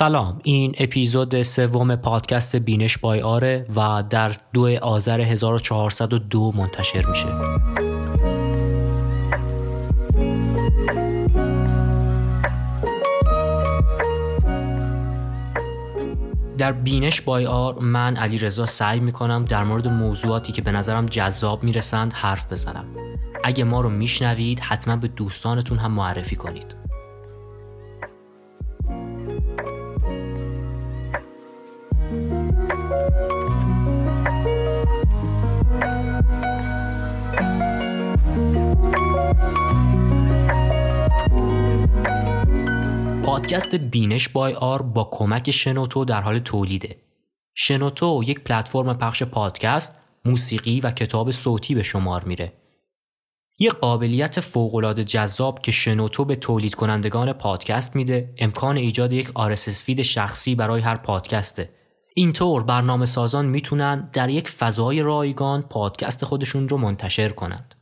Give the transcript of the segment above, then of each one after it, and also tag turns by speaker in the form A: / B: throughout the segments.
A: سلام. این اپیزود سوم پادکست بینش بای آره و در دو آذر 1402 منتشر میشه. در بینش بای آر من علی رضا سعی می‌کنم در مورد موضوعاتی که به نظرم جذاب می‌رسند حرف بزنم. اگه ما رو میشنوید حتما به دوستانتون هم معرفی کنید. پادکست بینش بای آر با کمک شنوتو در حال تولیده. شنوتو یک پلتفرم پخش پادکست، موسیقی و کتاب صوتی به شمار میره. یک قابلیت فوق‌العاده جذاب که شنوتو به تولید کنندگان پادکست میده امکان ایجاد یک RSS feed شخصی برای هر پادکسته. اینطور برنامه سازان می‌تونن در یک فضای رایگان پادکست خودشون رو منتشر کنند.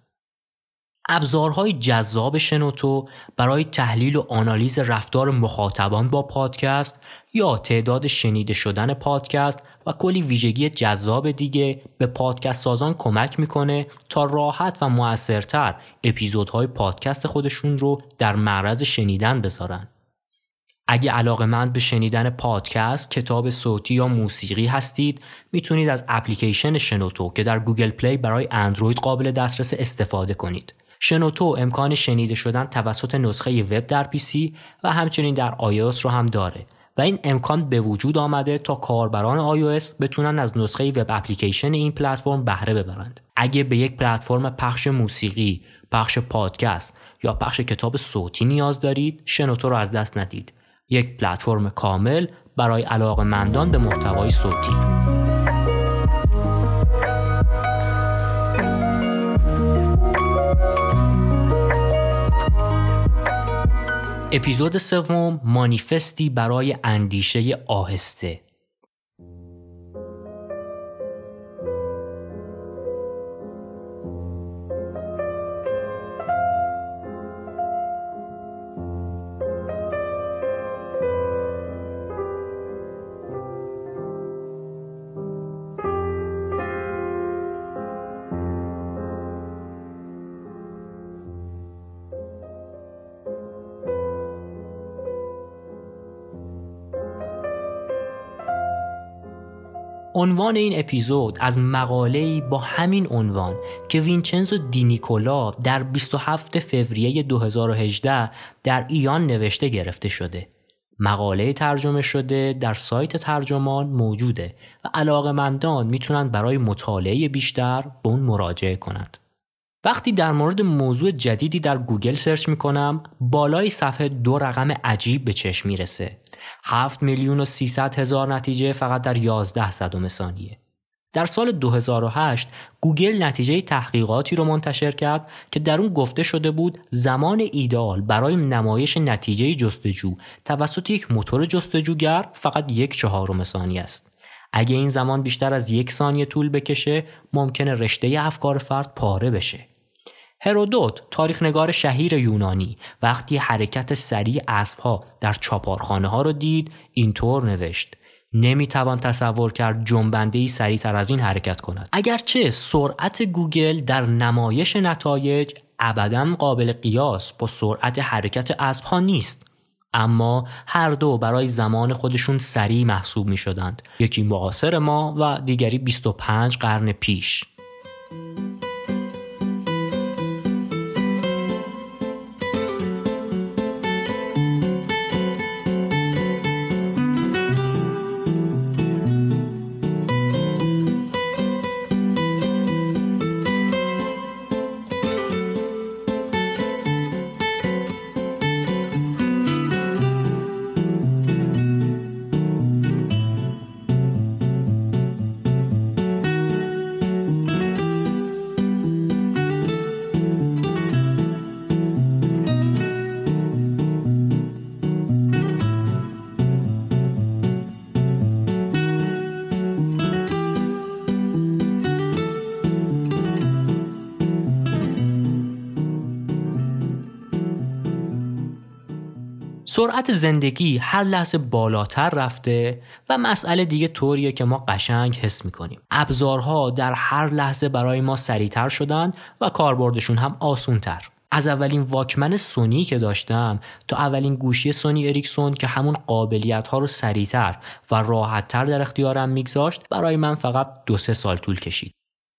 A: ابزارهای جذاب شنوتو برای تحلیل و آنالیز رفتار مخاطبان با پادکست یا تعداد شنیده شدن پادکست و کلی ویژگی جذاب دیگه به پادکست سازان کمک می‌کنه تا راحت و موثرتر اپیزودهای پادکست خودشون رو در معرض شنیدن بذارن. اگه علاقه مند به شنیدن پادکست، کتاب صوتی یا موسیقی هستید، می‌تونید از اپلیکیشن شنوتو که در گوگل پلی برای اندروید قابل دسترس استفاده کنید. شنوتو امکان شنیده شدن توسط نسخه وب در پی و همچنین در iOS رو هم داره و این امکان به وجود آمده تا کاربران iOS بتونن از نسخه وب اپلیکیشن این پلتفرم بهره ببرند. اگه به یک پلتفرم پخش موسیقی، پخش پادکست یا پخش کتاب صوتی نیاز دارید، شنوتو رو از دست ندید. یک پلتفرم کامل برای علاقه مندان به محتوای صوتی. اپیزود سوم مانیفستی برای اندیشه آهسته. عنوان این اپیزود از مقاله‌ای با همین عنوان که وینچنزو دینیکولا در 27 فوریه 2018 در Aeon نوشته گرفته شده. مقاله ترجمه شده در سایت ترجمان موجوده و علاقمندان می‌تونن برای مطالعه بیشتر به اون مراجعه کنند. وقتی در مورد موضوع جدیدی در گوگل search می‌کنم بالای صفحه دو رقم عجیب به چشم می‌رسه 7 میلیون و 300 هزار نتیجه فقط در 11 صدم ثانیه در سال 2008 گوگل نتیجه تحقیقاتی رو منتشر کرد که در اون گفته شده بود زمان ایدئال برای نمایش نتیجه جستجو توسط یک موتور جستجوگر فقط یک چهارم ثانیه است. اگه این زمان بیشتر از یک ثانیه طول بکشه ممکنه رشته افکار فرد پاره بشه. هرودوت تاریخنگار شهیر یونانی وقتی حرکت سریع اسبها در چاپارخانه ها رو دید اینطور نوشت نمی‌توان تصور کرد جنبنده ای سریعتر از این حرکت کند. اگرچه سرعت گوگل در نمایش نتایج ابدا قابل قیاس با سرعت حرکت اسبها نیست اما هر دو برای زمان خودشون سریع محسوب می شدند یکی معاصر ما و دیگری 25 قرن پیش. سرعت زندگی هر لحظه بالاتر رفته و مسئله دیگه طوریه که ما قشنگ حس می‌کنیم. ابزارها در هر لحظه برای ما سریعتر شدن و کاربردشون هم آسونتر. از اولین واکمن سونی که داشتم تا اولین گوشی سونی اریکسون که همون قابلیت ها رو سریعتر و راحتتر در اختیارم میگذاشت برای من فقط دو سه سال طول کشید.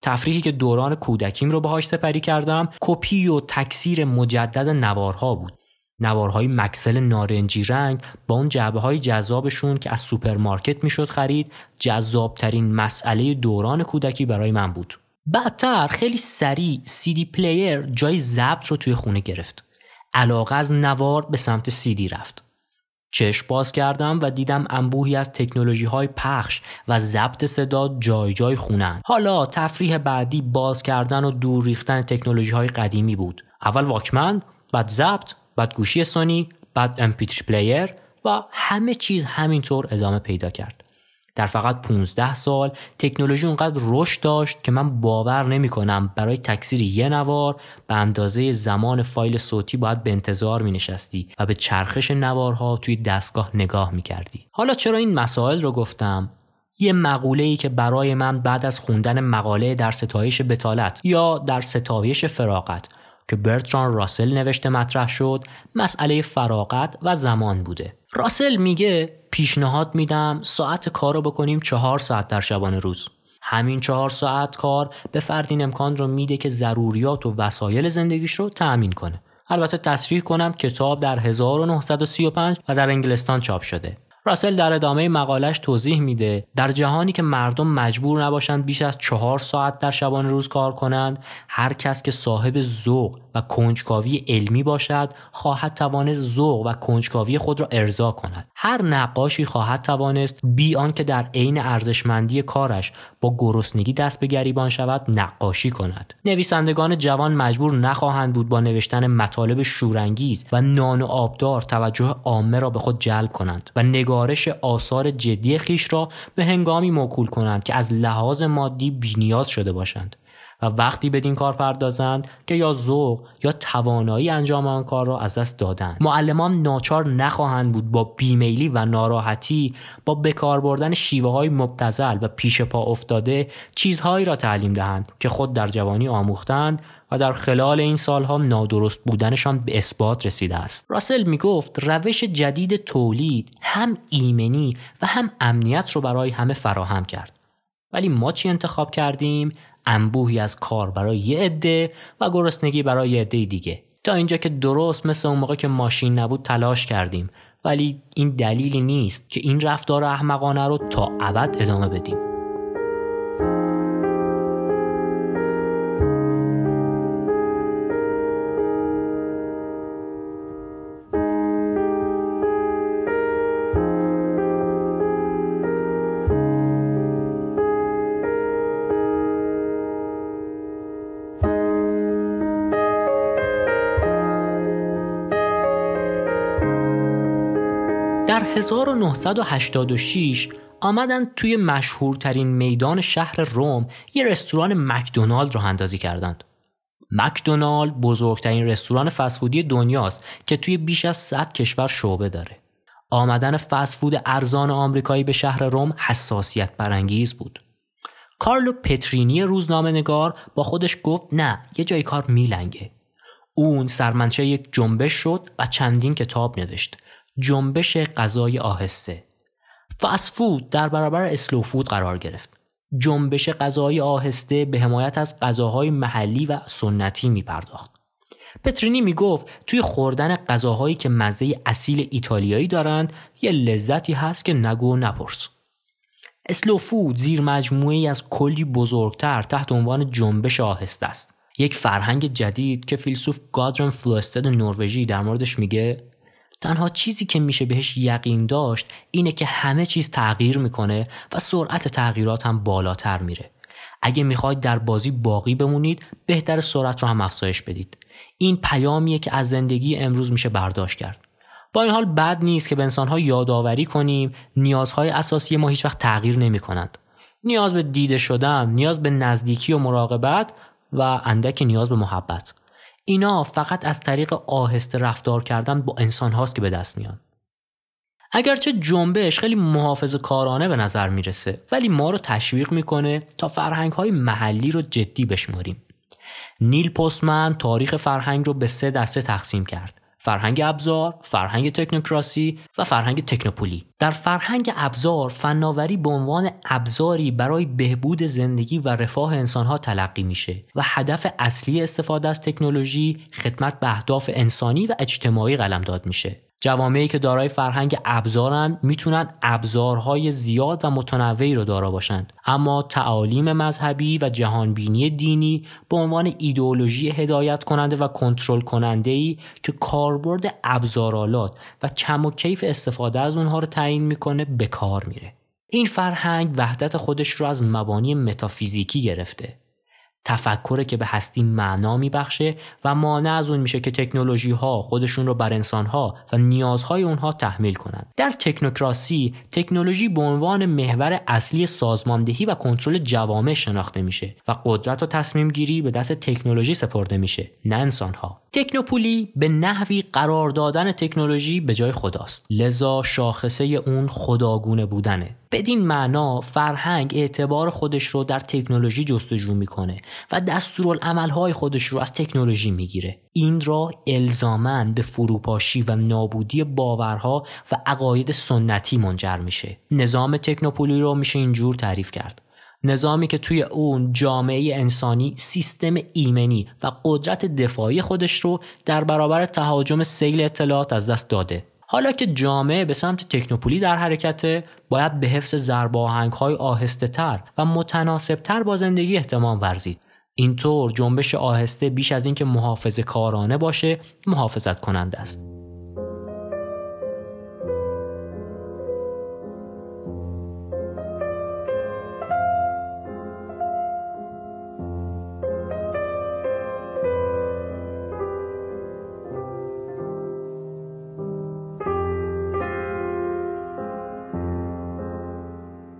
A: تفریحی که دوران کودکیم رو باهاش سپری کردم کپی و تکثیر مجدد نوارها بود. نوارهای مکسل نارنجی رنگ با اون جعبه های جذابشون که از سوپرمارکت می‌شد خرید جذابترین مسئله دوران کودکی برای من بود. بعدتر خیلی سریع CD player جای ضبط رو توی خونه گرفت. علاقه از نوار به سمت دی رفت. چشم باز کردم و دیدم انبوهی از تکنولوژی های پخش و ضبط صدا جای جای خونن حالا تفریح بعدی باز کردن و دور ریختن تکنولوژی های قدیمی بود. اول واکمن بعد ضبط بعد گوشی سونی بعد MP3 player و همه چیز همینطور ادامه پیدا کرد در فقط 15 سال تکنولوژی اونقدر رشد داشت که من باور نمی کنم برای تکثیر یه نوار به اندازه زمان فایل صوتی باید به انتظار می نشستی و به چرخش نوارها توی دستگاه نگاه می کردی. حالا چرا این مسائل رو گفتم؟ یه مقوله ای که برای من بعد از خوندن مقاله در ستایش بطالت یا در ستایش فراغت که برتران راسل نوشته مطرح شد مسئله فراغت و زمان بوده. راسل میگه پیشنهاد میدم ساعت کار رو بکنیم چهار ساعت در شبانه روز. همین چهار ساعت کار به فردین امکان رو میده که ضروریات و وسایل زندگیش رو تأمین کنه. البته تصریح کنم کتاب در 1935 و در انگلستان چاپ شده. راسل در ادامه مقالش توضیح میده در جهانی که مردم مجبور نباشند بیش از چهار ساعت در شبانه روز کار کنند هر کس که صاحب ذوق کنجکاوی علمی باشد خواهد توانست ذوق و کنجکاوی خود را ارضا کند. هر نقاشی خواهد توانست بی آنکه در عین ارزشمندی کارش با گرسنگی دست به گریبان شود نقاشی کند. نویسندگان جوان مجبور نخواهند بود با نوشتن مطالب شورانگیز و نان و آبدار توجه عامه را به خود جلب کنند و نگارش آثار جدی خیش را به هنگامی موکول کنند که از لحاظ مادی بینیاز شده باشند. و وقتی بدین کار پردازند که یا ذوق یا توانایی انجام آن کار را از دست دادند. معلمان ناچار نخواهند بود با بیمیلی و ناراحتی با بکار بردن شیوه های مبتزل و پیش پا افتاده چیزهایی را تعلیم دهند که خود در جوانی آموختند و در خلال این سالها نادرست بودنشان به اثبات رسیده است. راسل می گفت روش جدید تولید هم ایمنی و هم امنیت رو برای همه فراهم کرد. ولی ما چی انتخاب کردیم؟ انبوهی از کار برای یه عده و گرسنگی برای یه عده دیگه. تا اینجا که درست مثل اون موقع که ماشین نبود تلاش کردیم. ولی این دلیلی نیست که این رفتار احمقانه رو تا ابد ادامه بدیم. در 1986 آمدن توی مشهورترین میدان شهر روم یه رستوران مکدونالد رو اندازی کردند. مکدونالد بزرگترین رستوران فسفودی دنیاست که توی بیش از 100 کشور شعبه داره. آمدن فسفود ارزان آمریکایی به شهر روم حساسیت برانگیز بود. کارلو پترینی روزنامه نگار با خودش گفت نه یه جای کار میلنگه. اون سرمنشه یک جنبش شد و چندین کتاب نوشت جنبش غذای آهسته. فود در برابر اسلو فود قرار گرفت. جنبش غذای آهسته به حمایت از غذاهای محلی و سنتی می پرداخت پترینی می گفت توی خوردن غذاهایی که مزه اصیل ایتالیایی دارند یه لذتی هست که نگو نپرس. اسلو فود زیر مجموعی از کلی بزرگتر تحت عنوان جنبش آهسته است. یک فرهنگ جدید که فیلسوف گادرن فلوستد نروژی در موردش میگه تنها چیزی که میشه بهش یقین داشت اینه که همه چیز تغییر می‌کنه و سرعت تغییرات هم بالاتر میره. اگه می‌خواید در بازی باقی بمونید بهتر سرعت رو هم افزایش بدید. این پیامیه که از زندگی امروز میشه برداشت کرد. با این حال بد نیست که به انسانها یادآوری کنیم نیازهای اساسی ما هیچ وقت تغییر نمی کنند. نیاز به دیده شدن، نیاز به نزدیکی و مراقبت و اندک نیاز به محبت. اینا فقط از طریق آهسته رفتار کردن با انسان هاست که به دست میان اگرچه جنبش خیلی محافظ کارانه به نظر می‌رسه ولی ما رو تشویق می‌کنه تا فرهنگ های محلی رو جدی بشماریم. نیل پستمن تاریخ فرهنگ رو به سه دسته تقسیم کرد. فرهنگ ابزار، فرهنگ تکنوکراسی و فرهنگ تکنوپولی. در فرهنگ ابزار فناوری به عنوان ابزاری برای بهبود زندگی و رفاه انسانها تلقی میشه و هدف اصلی استفاده از تکنولوژی خدمت به اهداف انسانی و اجتماعی قلمداد میشه. جوامعی که دارای فرهنگ ابزارن می‌تونن ابزارهای زیاد و متنوعی رو دارا باشند. اما تعالیم مذهبی و جهانبینی دینی به عنوان ایدئولوژی هدایت کننده و کنترل کننده ای که کاربرد ابزارالات و کم و کیف استفاده از اونها رو تعیین می‌کنه به کار میره. این فرهنگ وحدت خودش رو از مبانی متافیزیکی گرفته. تفکره که به هستی معنا میبخشه و مانع از اون میشه که تکنولوژی ها خودشون رو بر انسان ها و نیازهای اونها تحمیل کنند. در تکنوکراسی تکنولوژی به عنوان محور اصلی سازماندهی و کنترل جوامع شناخته میشه و قدرت و تصمیم گیری به دست تکنولوژی سپرده میشه نه انسان ها تکنوپولی به نحوی قرار دادن تکنولوژی به جای خداست. لذا شاخصه اون خداگونه بودنه. بدین معنا فرهنگ اعتبار خودش رو در تکنولوژی جستجو می‌کنه و دستورالعملهای خودش رو از تکنولوژی می‌گیره. این را الزامن به فروپاشی و نابودی باورها و عقاید سنتی منجر میشه. نظام تکنوپولی رو میشه اینجور تعریف کرد. نظامی که توی اون جامعه انسانی سیستم ایمنی و قدرت دفاعی خودش رو در برابر تهاجم سیل اطلاعات از دست داده. حالا که جامعه به سمت تکنوپولی در حرکته باید به حفظ زرباهنگ های آهسته تر و متناسب تر با زندگی احتمام ورزید. اینطور جنبش آهسته بیش از اینکه محافظه کارانه باشه محافظت کننده است.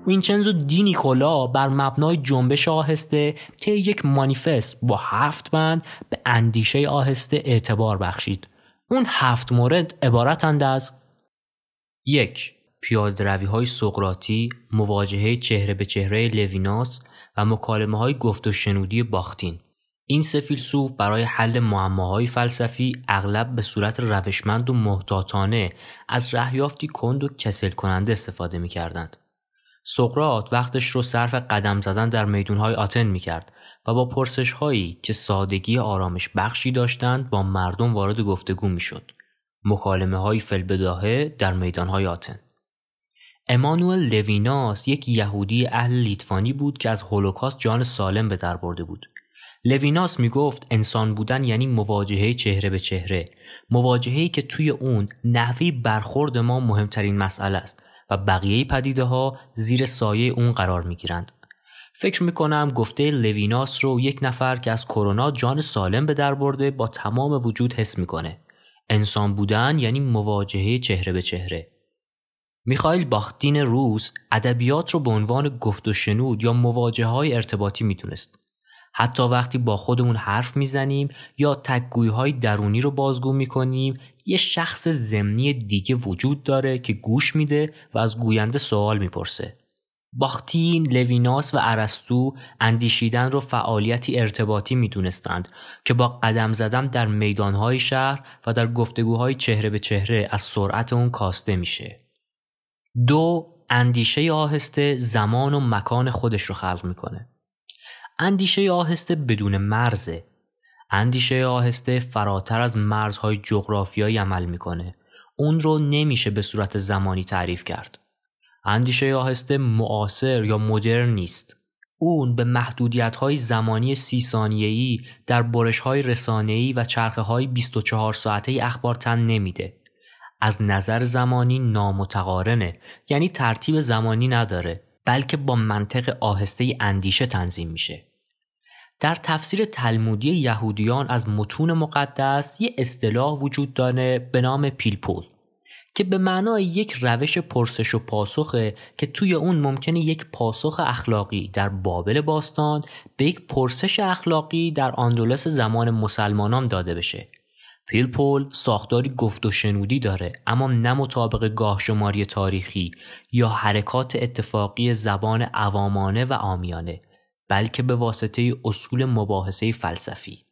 A: وینچنزو دی نیکولا بر مبنای جنبش آهسته طی یک مانیفست با هفت بند به اندیشه آهسته اعتبار بخشید. اون هفت مورد عبارتند از یک پیاده روی های سقراطی، مواجهه چهره به چهره لویناس و مکالمه های گفت و شنودی باختین. این سه فیلسوف برای حل معماهای فلسفی اغلب به صورت روشمند و محتاطانه از رهیافتی کند و کسل کننده استفاده می کردند. سقراط وقتش رو صرف قدم زدن در میدونهای آتن می کرد و با پرسش هایی که سادگی آرامش بخشی داشتند با مردم وارد گفتگو می شد. مکالمه های فی‌البداهه در میدانهای آتن. امانوئل لویناس یک یهودی اهل لیتوانی بود که از هولوکاست جان سالم به در برده بود. لویناس می گفت انسان بودن یعنی مواجهه چهره به چهره مواجهه‌ای که توی اون نحوی برخورد ما مهمترین مسئله است و بقیه پدیده ها زیر سایه اون قرار می گیرند. فکر می کنم گفته لویناس رو یک نفر که از کرونا جان سالم به در برده با تمام وجود حس می‌کنه. انسان بودن یعنی مواجهه چهره به چهره. میخائیل باختین روس ادبیات رو به عنوان گفت و شنود یا مواجه های ارتباطی می‌تونست. حتی وقتی با خودمون حرف می‌زنیم یا تکگوی های درونی رو بازگو می‌کنیم یه شخص زمینی دیگه وجود داره که گوش میده و از گوینده سوال می‌پرسه. باختین، لویناس و ارسطو اندیشیدن رو فعالیتی ارتباطی می‌دونستند که با قدم زدن در میدانهای شهر و در گفتگوهای چهره به چهره از سرعت اون کاسته میشه. دو اندیشه آهسته زمان و مکان خودش رو خلق می‌کنه. اندیشه آهسته بدون مرزه اندیشه آهسته فراتر از مرزهای جغرافیایی عمل می‌کنه. اون رو نمیشه به صورت زمانی تعریف کرد. اندیشه آهسته معاصر یا مدرن نیست. اون به محدودیت های زمانی سی ثانیه‌ای در برش های رسانه‌ای و چرخه های 24 ساعته اخبار تن نمیده. از نظر زمانی نامتقارنه یعنی ترتیب زمانی نداره بلکه با منطق آهسته اندیشه تنظیم میشه. در تفسیر تلمودی یهودیان از متون مقدس یه اصطلاح وجود داره به نام پیلپول که به معنای یک روش پرسش و پاسخه که توی اون ممکنه یک پاسخ اخلاقی در بابل باستان به یک پرسش اخلاقی در آندولس زمان مسلمانان داده بشه. پیلپول ساختاری گفت و شنودی داره اما نه مطابق گاه شماری تاریخی یا حرکات اتفاقی زبان عوامانه و آمیانه بلکه به واسطه اصول مباحثه فلسفی.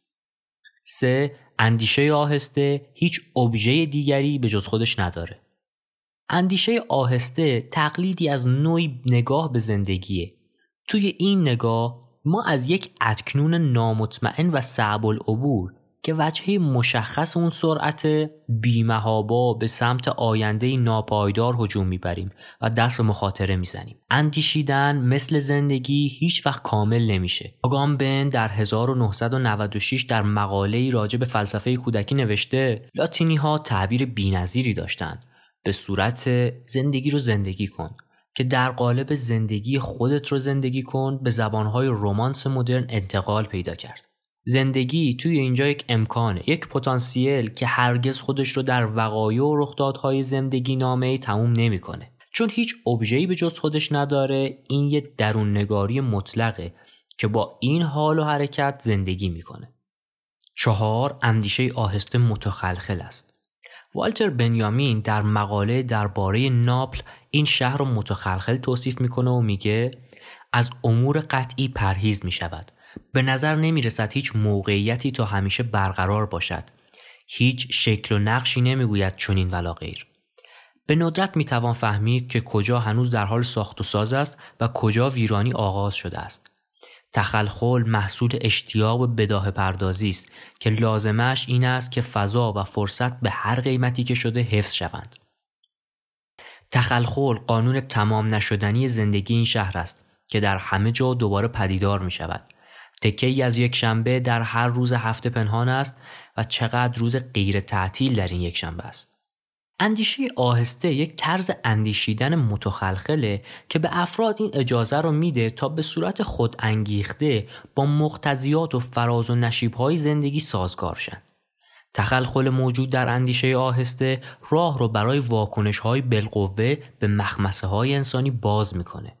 A: 3. اندیشه آهسته هیچ ابژه دیگری به جز خودش نداره. اندیشه آهسته تقلیدی از نوعی نگاه به زندگیه. توی این نگاه ما از یک ادکنون نامطمئن و صعب العبور که وجهه مشخص اون سرعت بیمهابا به سمت آینده ناپایدار هجوم می‌بریم و دست به مخاطره می‌زنیم. اندیشیدن مثل زندگی هیچ وقت کامل نمیشه. آگام بن در 1996 در مقاله راجع به فلسفه کودکی نوشته لاتینی ها تعبیر بینظیری داشتند. به صورت زندگی رو زندگی کن که در قالب زندگی خودت رو زندگی کن به زبانهای رومانس مدرن انتقال پیدا کرد. زندگی توی اینجا یک امکانه. یک پتانسیل که هرگز خودش رو در وقایع و رخدادهای زندگی نامه تموم نمی‌کنه. چون هیچ ابژه‌ای به جز خودش نداره این یه درون نگاری مطلقه که با این حال و حرکت زندگی می‌کنه. چهار اندیشه آهسته متخلخل است. والتر بنیامین در مقاله درباره ناپل این شهر رو متخلخل توصیف می‌کنه و میگه از امور قطعی پرهیز می شود به نظر نمی رسد هیچ موقعیتی تا همیشه برقرار باشد. هیچ شکل و نقشی نمی‌گوید چنین ولا غیر. به ندرت می توان فهمید که کجا هنوز در حال ساخت و ساز است و کجا ویرانی آغاز شده است. تخلخل محصول اشتیاق بداه پردازی است که لازمش این است که فضا و فرصت به هر قیمتی که شده حفظ شوند. تخلخل قانون تمام نشدنی زندگی این شهر است که در همه جا دوباره پدیدار می شود. تکه از یک شنبه در هر روز هفته پنهان است و چقدر روز غیر تعطیل در این یک شنبه است. اندیشه آهسته یک طرز اندیشیدن متخلخله که به افراد این اجازه رو میده تا به صورت خود انگیخته با مقتضیات و فراز و نشیبهای زندگی سازگار شن. تخلخل موجود در اندیشه آهسته راه رو برای واکنش های بالقوه به مخمسه های انسانی باز می‌کنه.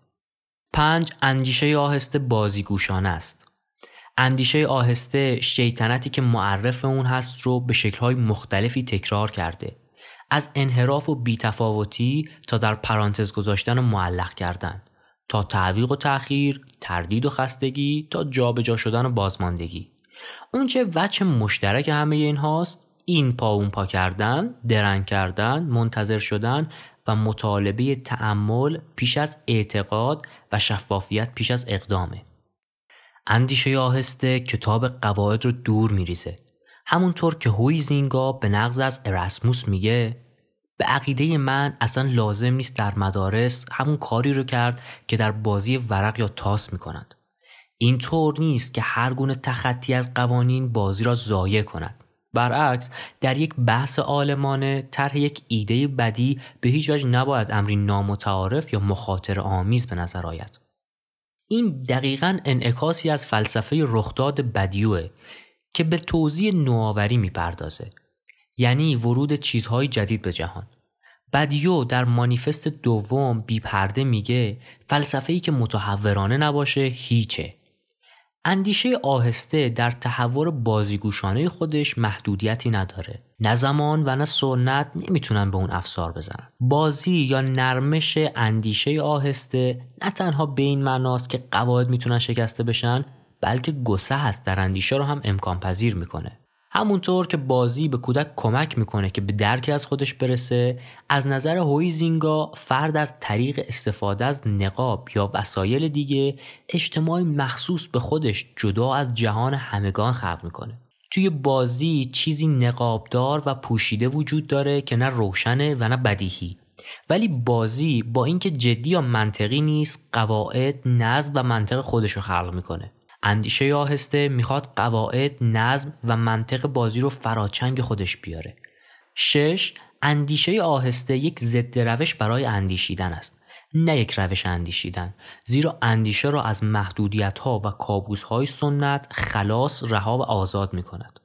A: پنج اندیشه آهسته بازیگوشانه است. اندیشه آهسته شیطنتی که معرف اون هست رو به شکلهای مختلفی تکرار کرده. از انحراف و بیتفاوتی تا در پرانتز گذاشتن و معلق کردن. تا تعویق و تأخیر، تردید و خستگی تا جابجا جا شدن و بازماندگی. اون چه وچه مشترک همه این هاست این پا اون پا کردن، درنگ کردن، منتظر شدن و مطالبه تعمل پیش از اعتقاد و شفافیت پیش از اقدامه. اندیشه آهسته کتاب قواعد رو دور میریزه. همونطور که هویزینگا به نقض از اراسموس میگه به عقیده من اصلا لازم نیست در مدارس همون کاری رو کرد که در بازی ورق یا تاس می‌کنند این طور نیست که هر گونه تخطی از قوانین بازی را ضایع کند. برعکس در یک بحث آلمانه طرح یک ایده بدی به هیچ وجه نباید امری نامتعارف یا مخاطر آمیز به نظر آید. این دقیقا انعکاسی از فلسفه رخداد بدیوه که به توضیح نوآوری می‌پردازه. یعنی ورود چیزهای جدید به جهان. بدیو در مانیفست دوم بیپرده میگه فلسفه‌ای که متحورانه نباشه هیچه. اندیشه آهسته در تحور بازیگوشانه خودش محدودیتی نداره. نه زمان و نه سنت نمی‌تونن به اون افسار بزنن. بازی یا نرمش اندیشه آهسته نه تنها به این معناست که قواعد می‌تونن شکسته بشن بلکه گسه هست در اندیشه رو هم امکان پذیر می‌کنه. همونطور که بازی به کودک کمک می‌کنه که به درک از خودش برسه از نظر هویزینگا فرد از طریق استفاده از نقاب یا وسایل دیگه اجتماعی مخصوص به خودش جدا از جهان همگان خلق می‌کنه. توی بازی چیزی نقابدار و پوشیده وجود داره که نه روشنه و نه بدیهی. ولی بازی با اینکه جدی یا منطقی نیست قواعد نظم و منطق خودش رو خلق می‌کنه. اندیشه آهسته می‌خواد قواعد نظم و منطق بازی رو فراچنگ خودش بیاره. شش اندیشه آهسته یک ضد روش برای اندیشیدن است. نه یک روش اندیشیدن زیرا اندیشه را از محدودیت ها و کابوس های سنت خلاص رها و آزاد می کند.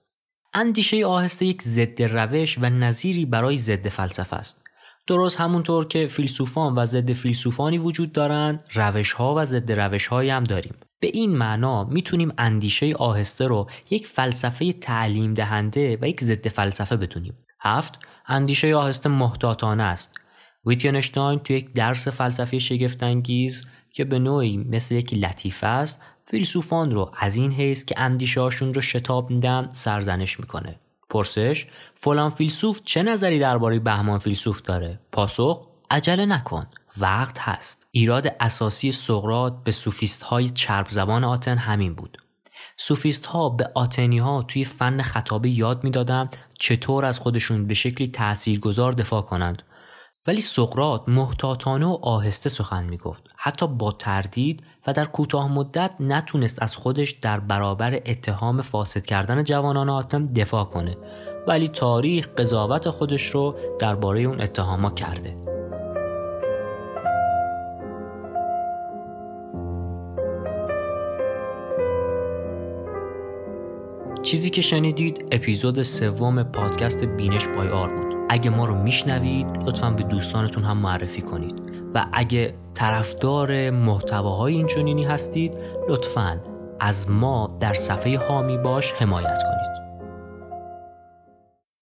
A: اندیشه آهسته یک ضد روش و نظیری برای ضد فلسفه است درست همونطور که فیلسوفان و ضد فیلسوفانی وجود دارند روش ها و ضد روش هم داریم به این معنا می‌تونیم اندیشه آهسته رو یک فلسفه تعلیم دهنده و یک ضد فلسفه بدونیم. هفت اندیشه آهسته محتاطانه است. ویتگنشتاین تو یک درس فلسفی شگفتانگیز که به نوعی مثل یک لطیفه است فیلسوفان رو از این حیث که اندیشهاشون رو شتاب میدن سرزنش می‌کنه. پرسش فلان فیلسوف چه نظری درباره بهمان فیلسوف داره؟ پاسخ عجله نکن وقت هست ایراد اساسی سقرات به سوفیست های چرب زبان آتن همین بود سوفیست ها به آتنی ها توی فن خطابه یاد می‌دادند چطور از خودشون به شکلی تاثیرگذار دفاع کنند ولی سقرات محتاطانه و آهسته سخن می‌گفت. حتی با تردید و در کوتاه مدت نتونست از خودش در برابر اتهام فاسد کردن جوانان آتن دفاع کنه. ولی تاریخ قضاوت خودش رو درباره اون اتهاما کرده. چیزی که شنیدید اپیزود سوم پادکست بینش بای آر اگه ما رو میشنوید لطفا به دوستانتون هم معرفی کنید. و اگه طرفدار محتواهای اینچنینی هستید لطفا از ما در صفحه هامی باش حمایت کنید.